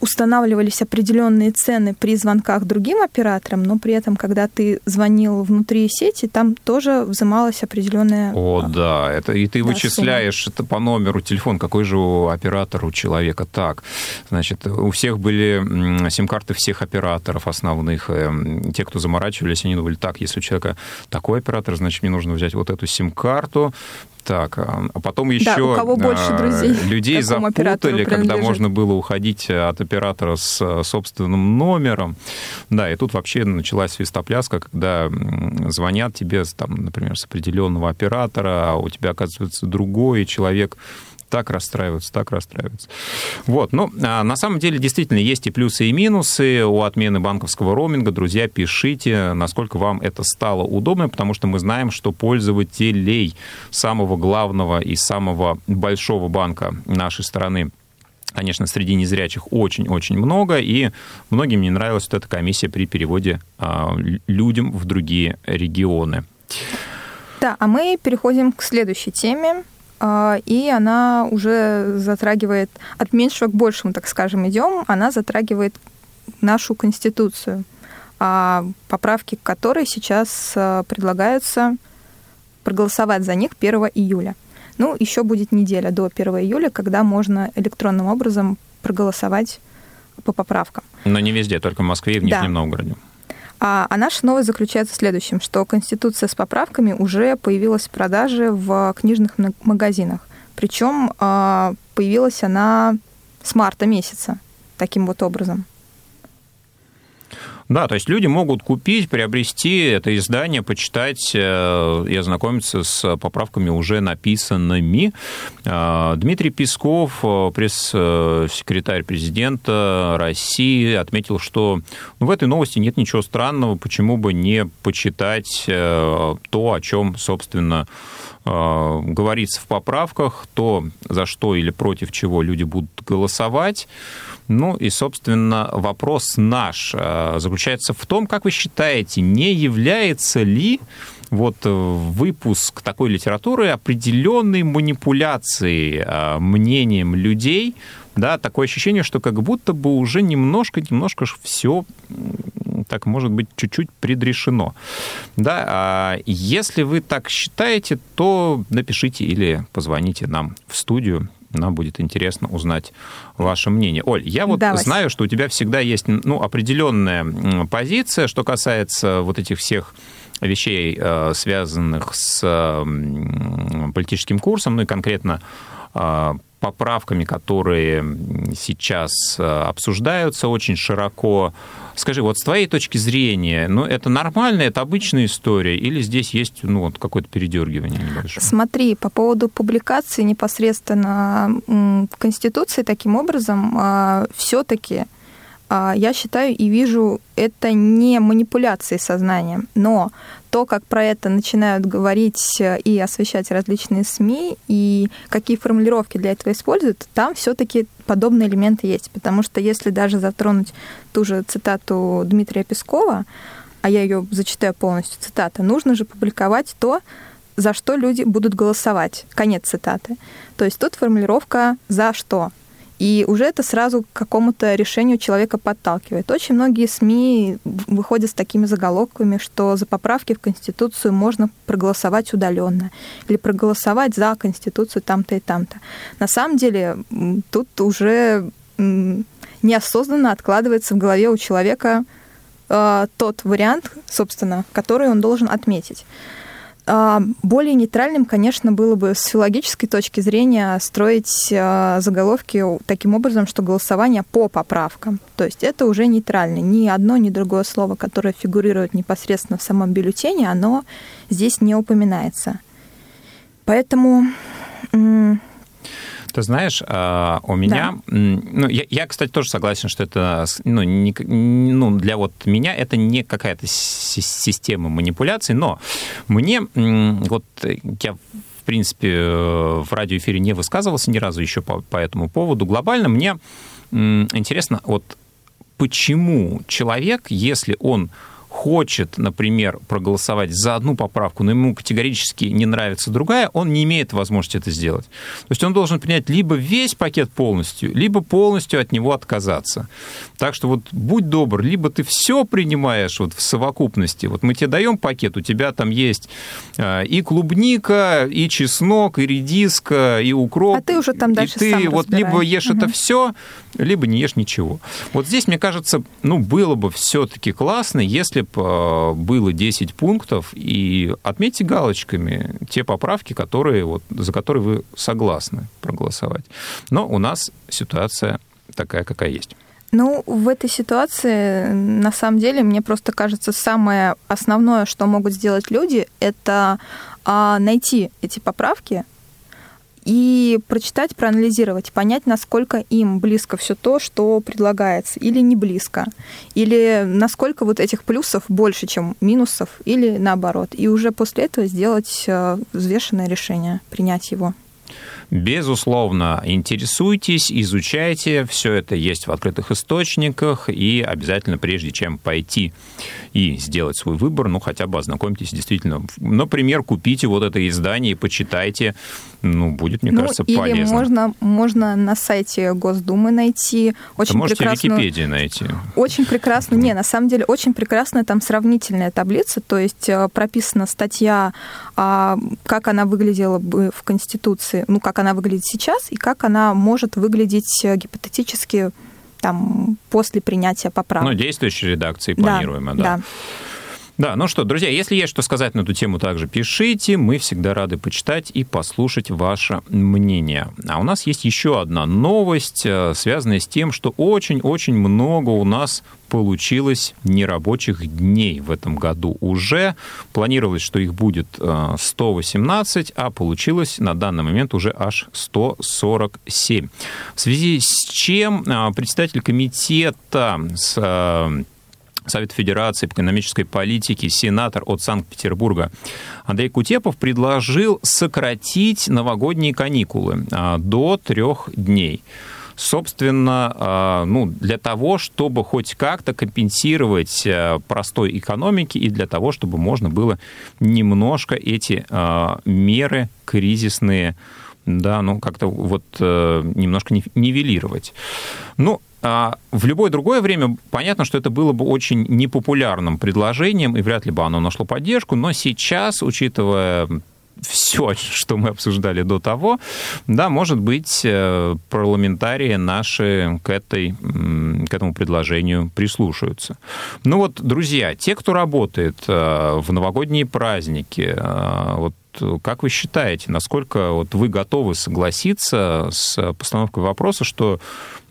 устанавливались определенные цены при звонках другим операторам, но при этом, когда ты звонил внутри сети, там тоже взималась определенная... О, да, это и ты да, вычисляешь сумма. это по номеру телефона, какой же у оператора, у человека. Так, значит, у всех были сим-карты всех операторов основных. Эм, те, кто заморачивались, они думали, так, если у человека такой оператор, значит, мне нужно взять вот эту сим-карту, так, а, а потом еще да, у кого больше а, друзей, людей запутали, когда можно было уходить от оператора с собственным номером. Да, и тут вообще началась свистопляска, когда звонят тебе, там, например, с определенного оператора, а у тебя оказывается другой человек так расстраиваются, так расстраиваются. Вот, ну, а на самом деле действительно есть и плюсы, и минусы у отмены банковского роуминга. Друзья, пишите, насколько вам это стало удобно, потому что мы знаем, что пользователей самого главного и самого большого банка нашей страны конечно, среди незрячих очень-очень много, и многим не нравилась вот эта комиссия при переводе а, людям в другие регионы. Да, а мы переходим к следующей теме. А, и она уже затрагивает от меньшего к большему, так скажем, идем, она затрагивает нашу Конституцию, а, поправки к которой сейчас а, предлагаются проголосовать за них 1 июля. Ну, еще будет неделя до 1 июля, когда можно электронным образом проголосовать по поправкам. Но не везде, только в Москве и в Нижнем да. Новгороде. А, а наша новость заключается в следующем, что Конституция с поправками уже появилась в продаже в книжных магазинах. Причем а, появилась она с марта месяца таким вот образом. Да, то есть люди могут купить, приобрести это издание, почитать э, и ознакомиться с поправками уже написанными. Э, Дмитрий Песков, э, пресс-секретарь президента России, отметил, что в этой новости нет ничего странного, почему бы не почитать то, о чем, собственно, говорится в поправках, то, за что или против чего люди будут голосовать. Ну и, собственно, вопрос наш э, заключается в том, как вы считаете, не является ли вот э, выпуск такой литературы определенной манипуляцией э, мнением людей, да, такое ощущение, что как будто бы уже немножко-немножко все так может быть чуть-чуть предрешено. Да, а если вы так считаете, то напишите или позвоните нам в студию нам будет интересно узнать ваше мнение. Оль, я вот Давай. знаю, что у тебя всегда есть ну, определенная позиция, что касается вот этих всех вещей, э, связанных с политическим курсом, ну и конкретно э, поправками, которые сейчас э, обсуждаются очень широко. Скажи, вот с твоей точки зрения, ну, это нормально, это обычная история, или здесь есть ну, вот какое-то передергивание небольшое? Смотри, по поводу публикации непосредственно Конституции, таким образом, а, все-таки я считаю и вижу это не манипуляции сознанием, но то, как про это начинают говорить и освещать различные СМИ, и какие формулировки для этого используют, там все-таки подобные элементы есть. Потому что если даже затронуть ту же цитату Дмитрия Пескова, а я ее зачитаю полностью, цитата, нужно же публиковать то, за что люди будут голосовать. Конец цитаты. То есть тут формулировка «за что». И уже это сразу к какому-то решению человека подталкивает. Очень многие СМИ выходят с такими заголовками, что за поправки в Конституцию можно проголосовать удаленно или проголосовать за Конституцию там-то и там-то. На самом деле тут уже неосознанно откладывается в голове у человека э, тот вариант, собственно, который он должен отметить. А, более нейтральным, конечно, было бы с филологической точки зрения строить а, заголовки таким образом, что голосование по поправкам. То есть это уже нейтрально. Ни одно, ни другое слово, которое фигурирует непосредственно в самом бюллетене, оно здесь не упоминается. Поэтому ты знаешь, а, у меня... Да. Ну, я, я, кстати, тоже согласен, что это... Ну, не, ну, для вот меня это не какая-то система манипуляций, но мне... Вот я в принципе, в радиоэфире не высказывался ни разу еще по, по этому поводу. Глобально мне интересно, вот почему человек, если он хочет, например, проголосовать за одну поправку, но ему категорически не нравится другая, он не имеет возможности это сделать. То есть он должен принять либо весь пакет полностью, либо полностью от него отказаться. Так что вот будь добр, либо ты все принимаешь вот в совокупности. Вот мы тебе даем пакет, у тебя там есть а, и клубника, и чеснок, и редиска, и укроп. А ты уже там дальше И ты сам вот либо ешь угу. это все, либо не ешь ничего. Вот здесь, мне кажется, ну, было бы все-таки классно, если бы э, было 10 пунктов, и отметьте галочками те поправки, которые, вот, за которые вы согласны проголосовать. Но у нас ситуация такая, какая есть. Ну, в этой ситуации, на самом деле, мне просто кажется, самое основное, что могут сделать люди, это а, найти эти поправки, и прочитать, проанализировать, понять, насколько им близко все то, что предлагается, или не близко, или насколько вот этих плюсов больше, чем минусов, или наоборот. И уже после этого сделать э, взвешенное решение, принять его. Безусловно, интересуйтесь, изучайте, все это есть в открытых источниках, и обязательно, прежде чем пойти и сделать свой выбор, ну, хотя бы ознакомьтесь действительно. Например, купите вот это издание и почитайте, ну, будет, мне ну, кажется, или полезно. можно, можно на сайте Госдумы найти очень можете прекрасную... в Википедии найти. Очень прекрасно. Не, на самом деле, очень прекрасная там сравнительная таблица, то есть э, прописана статья, а, как она выглядела бы в Конституции, ну, как она выглядит сейчас и как она может выглядеть э, гипотетически там, после принятия поправок. Ну, действующей редакции планируемо, да. да. Да, ну что, друзья, если есть что сказать на эту тему, также пишите. Мы всегда рады почитать и послушать ваше мнение. А у нас есть еще одна новость, э, связанная с тем, что очень-очень много у нас получилось нерабочих дней в этом году уже. Планировалось, что их будет 118, э, а получилось на данный момент уже аж 147. В связи с чем э, председатель комитета с Совет Федерации по экономической политике, сенатор от Санкт-Петербурга Андрей Кутепов предложил сократить новогодние каникулы а, до трех дней собственно, а, ну, для того, чтобы хоть как-то компенсировать а, простой экономике и для того, чтобы можно было немножко эти меры кризисные да, ну, как-то вот э, немножко нивелировать. Ну, а в любое другое время понятно, что это было бы очень непопулярным предложением, и вряд ли бы оно нашло поддержку, но сейчас, учитывая все, что мы обсуждали до того, да, может быть, э, парламентарии наши к, этой, к этому предложению прислушаются. Ну вот, друзья, те, кто работает э, в новогодние праздники, э, вот как вы считаете, насколько вот вы готовы согласиться с постановкой вопроса, что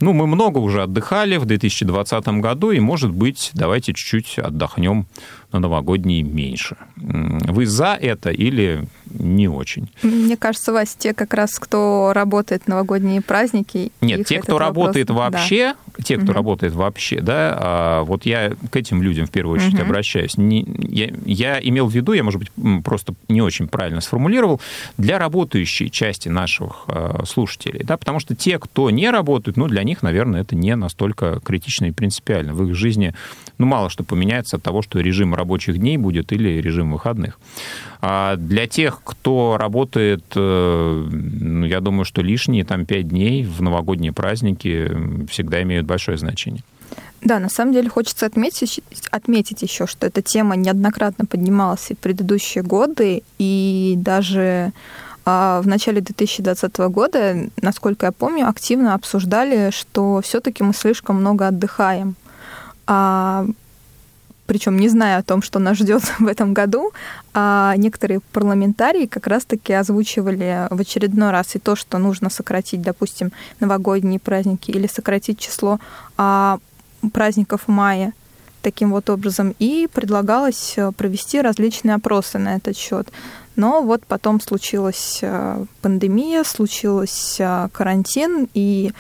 ну, мы много уже отдыхали в 2020 году, и, может быть, давайте чуть-чуть отдохнем на новогодние меньше. Вы за это или не очень? Мне кажется, Вась, те как раз, кто работает в новогодние праздники... Нет, те, кто работает вопрос... вообще, да. те, кто угу. работает вообще, да, а вот я к этим людям в первую очередь угу. обращаюсь. Не, я, я имел в виду, я, может быть, просто не очень правильно сформулировал, для работающей части наших а, слушателей, да, потому что те, кто не работают, ну, для них, наверное, это не настолько критично и принципиально. В их жизни, ну, мало что поменяется от того, что режим рабочих дней будет или режим выходных. А для тех, кто работает, э, ну, я думаю, что лишние там пять дней в новогодние праздники всегда имеют большое значение. Да, на самом деле хочется отметить, отметить еще, что эта тема неоднократно поднималась и в предыдущие годы, и даже а, в начале 2020 года, насколько я помню, активно обсуждали, что все-таки мы слишком много отдыхаем. А причем не зная о том, что нас ждет в этом году, а некоторые парламентарии как раз-таки озвучивали в очередной раз и то, что нужно сократить, допустим, новогодние праздники или сократить число а, праздников мая таким вот образом, и предлагалось э, провести различные опросы на этот счет. Но вот потом случилась э, пандемия, случился карантин, и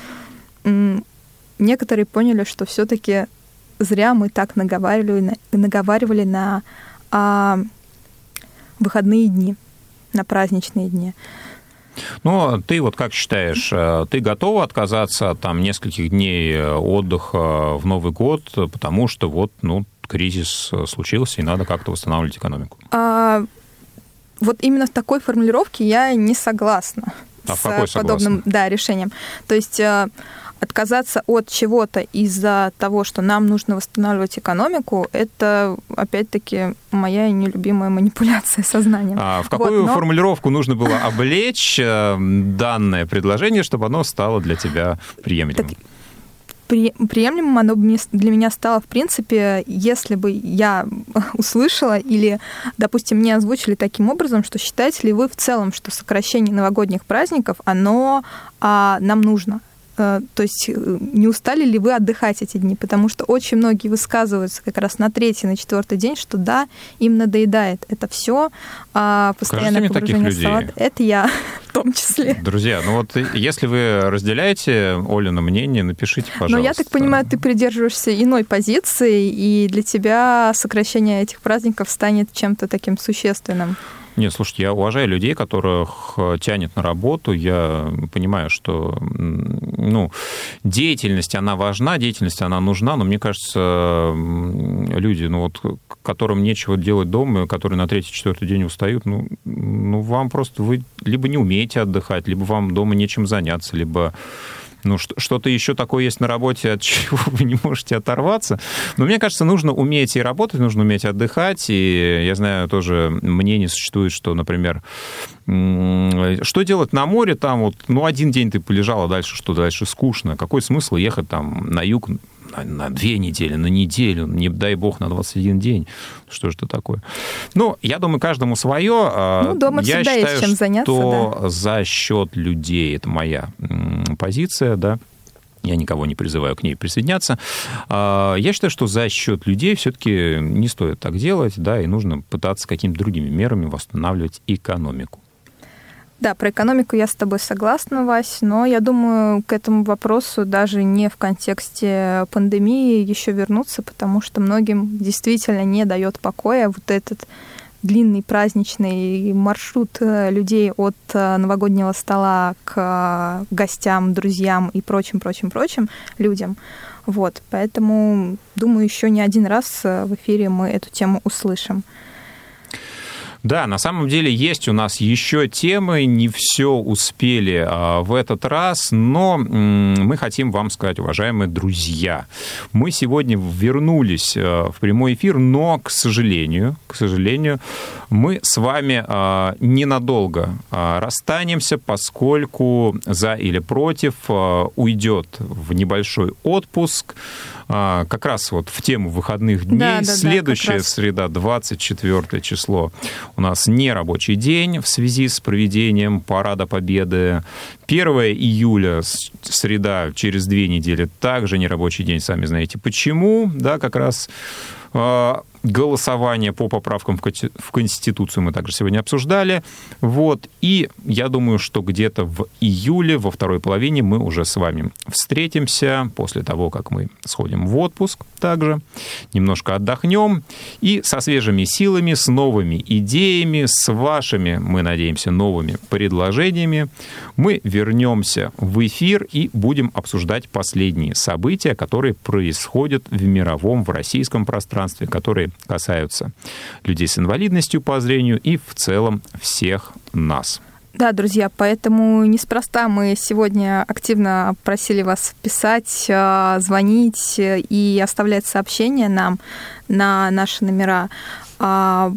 некоторые поняли, что все-таки зря мы так наговаривали на, наговаривали на а, выходные дни, на праздничные дни. Ну, ты вот как считаешь, э, ты готова отказаться от там нескольких дней э, отдыха в Новый год, потому что вот, ну, кризис э, случился, и надо как-то восстанавливать экономику? А, вот именно в такой формулировке я не согласна. А с какой подобным да, решением. То есть отказаться от чего-то из-за того, что нам нужно восстанавливать экономику, это, опять-таки, моя нелюбимая манипуляция сознанием. А в какую вот, но... формулировку нужно было облечь э, данное предложение, чтобы оно стало для тебя приемлемым? Так приемлемым оно для меня стало, в принципе, если бы я услышала или, допустим, мне озвучили таким образом, что считаете ли вы в целом, что сокращение новогодних праздников, оно а, нам нужно? Э, то есть э, не устали ли вы отдыхать эти дни? Потому что очень многие высказываются как раз на третий, на четвертый день, что да, им надоедает это все, а постоянно погружение в салат. Это я в том числе. Друзья, ну вот если вы разделяете Олина мнение, напишите, пожалуйста. Но я так понимаю, ты придерживаешься иной позиции, и для тебя сокращение этих праздников станет чем-то таким существенным. Нет, слушайте, я уважаю людей, которых э, тянет на работу. Я понимаю, что ну, деятельность, она важна, деятельность, она нужна, но мне кажется, люди, ну вот, которым нечего делать дома, которые на третий-четвертый день устают, ну, ну, вам просто, вы либо не умеете отдыхать, либо вам дома нечем заняться, либо ну, что-то еще такое есть на работе, от чего вы не можете оторваться. Но мне кажется, нужно уметь и работать, нужно уметь отдыхать. И я знаю, тоже мнение существует, что, например, что делать на море, там вот, ну, один день ты полежал, дальше что, дальше скучно. Какой смысл ехать там на юг на, на две недели, на неделю, не дай бог, на 21 день. Что же это такое? Ну, я думаю, каждому свое. А ну, дома я всегда считаю, есть чем заняться, что да. за счет людей, это моя позиция, да, я никого не призываю к ней присоединяться. А, я считаю, что за счет людей все-таки не стоит так делать, да, и нужно пытаться какими-то другими мерами восстанавливать экономику. Да, про экономику я с тобой согласна, Вась, но я думаю, к этому вопросу даже не в контексте пандемии еще вернуться, потому что многим действительно не дает покоя вот этот длинный праздничный маршрут э, людей от э, новогоднего стола к э, гостям, друзьям и прочим-прочим-прочим людям. Вот, поэтому, думаю, еще не один раз в эфире мы эту тему услышим. Да, на самом деле есть у нас еще темы, не все успели а, в этот раз, но мы хотим вам сказать, уважаемые друзья, мы сегодня вернулись а, в прямой эфир, но, к сожалению, к сожалению, мы с вами а, ненадолго расстанемся, поскольку за или против уйдет в небольшой отпуск как раз вот в тему выходных дней. Да, да, Следующая да, среда, 24 число, у нас не рабочий день в связи с проведением Парада Победы. 1 июля, среда, через две недели, также не рабочий день, сами знаете почему. Да, как раз а, голосование по поправкам в Конституцию мы также сегодня обсуждали. Вот. И я думаю, что где-то в июле, во второй половине, мы уже с вами встретимся после того, как мы сходим в отпуск также, немножко отдохнем и со свежими силами, с новыми идеями, с вашими, мы надеемся, новыми предложениями мы вернемся в эфир и будем обсуждать последние события, которые происходят в мировом, в российском пространстве, которые касаются людей с инвалидностью по зрению и в целом всех нас. Да, друзья, поэтому неспроста мы сегодня активно просили вас писать, э, звонить и оставлять сообщения нам на наши номера. А,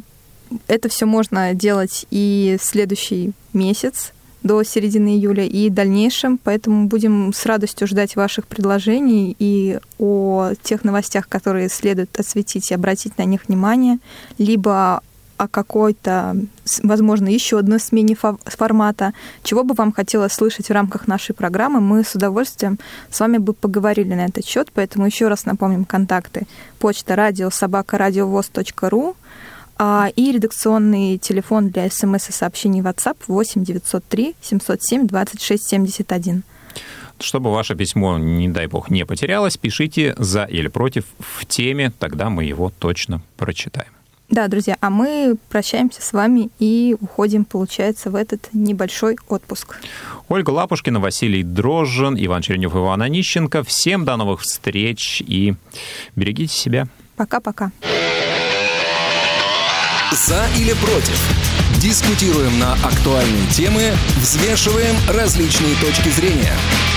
это все можно делать и в следующий месяц, до середины июля. И дальнейшем, поэтому будем с радостью ждать ваших предложений и о тех новостях, которые следует осветить и обратить на них внимание, либо о какой-то, возможно, еще одной смене формата, чего бы вам хотелось слышать в рамках нашей программы, мы с удовольствием с вами бы поговорили на этот счет, поэтому еще раз напомним контакты. Почта радио собака а, и редакционный телефон для смс и сообщений WhatsApp 8 903 707 26 71. Чтобы ваше письмо, не дай бог, не потерялось, пишите за или против в теме, тогда мы его точно прочитаем. Да, друзья, а мы прощаемся с вами и уходим, получается, в этот небольшой отпуск. Ольга Лапушкина, Василий Дрожжин, Иван Черенев, Иван Онищенко. Всем до новых встреч и берегите себя. Пока-пока. За или против? Дискутируем на актуальные темы, взвешиваем различные точки зрения –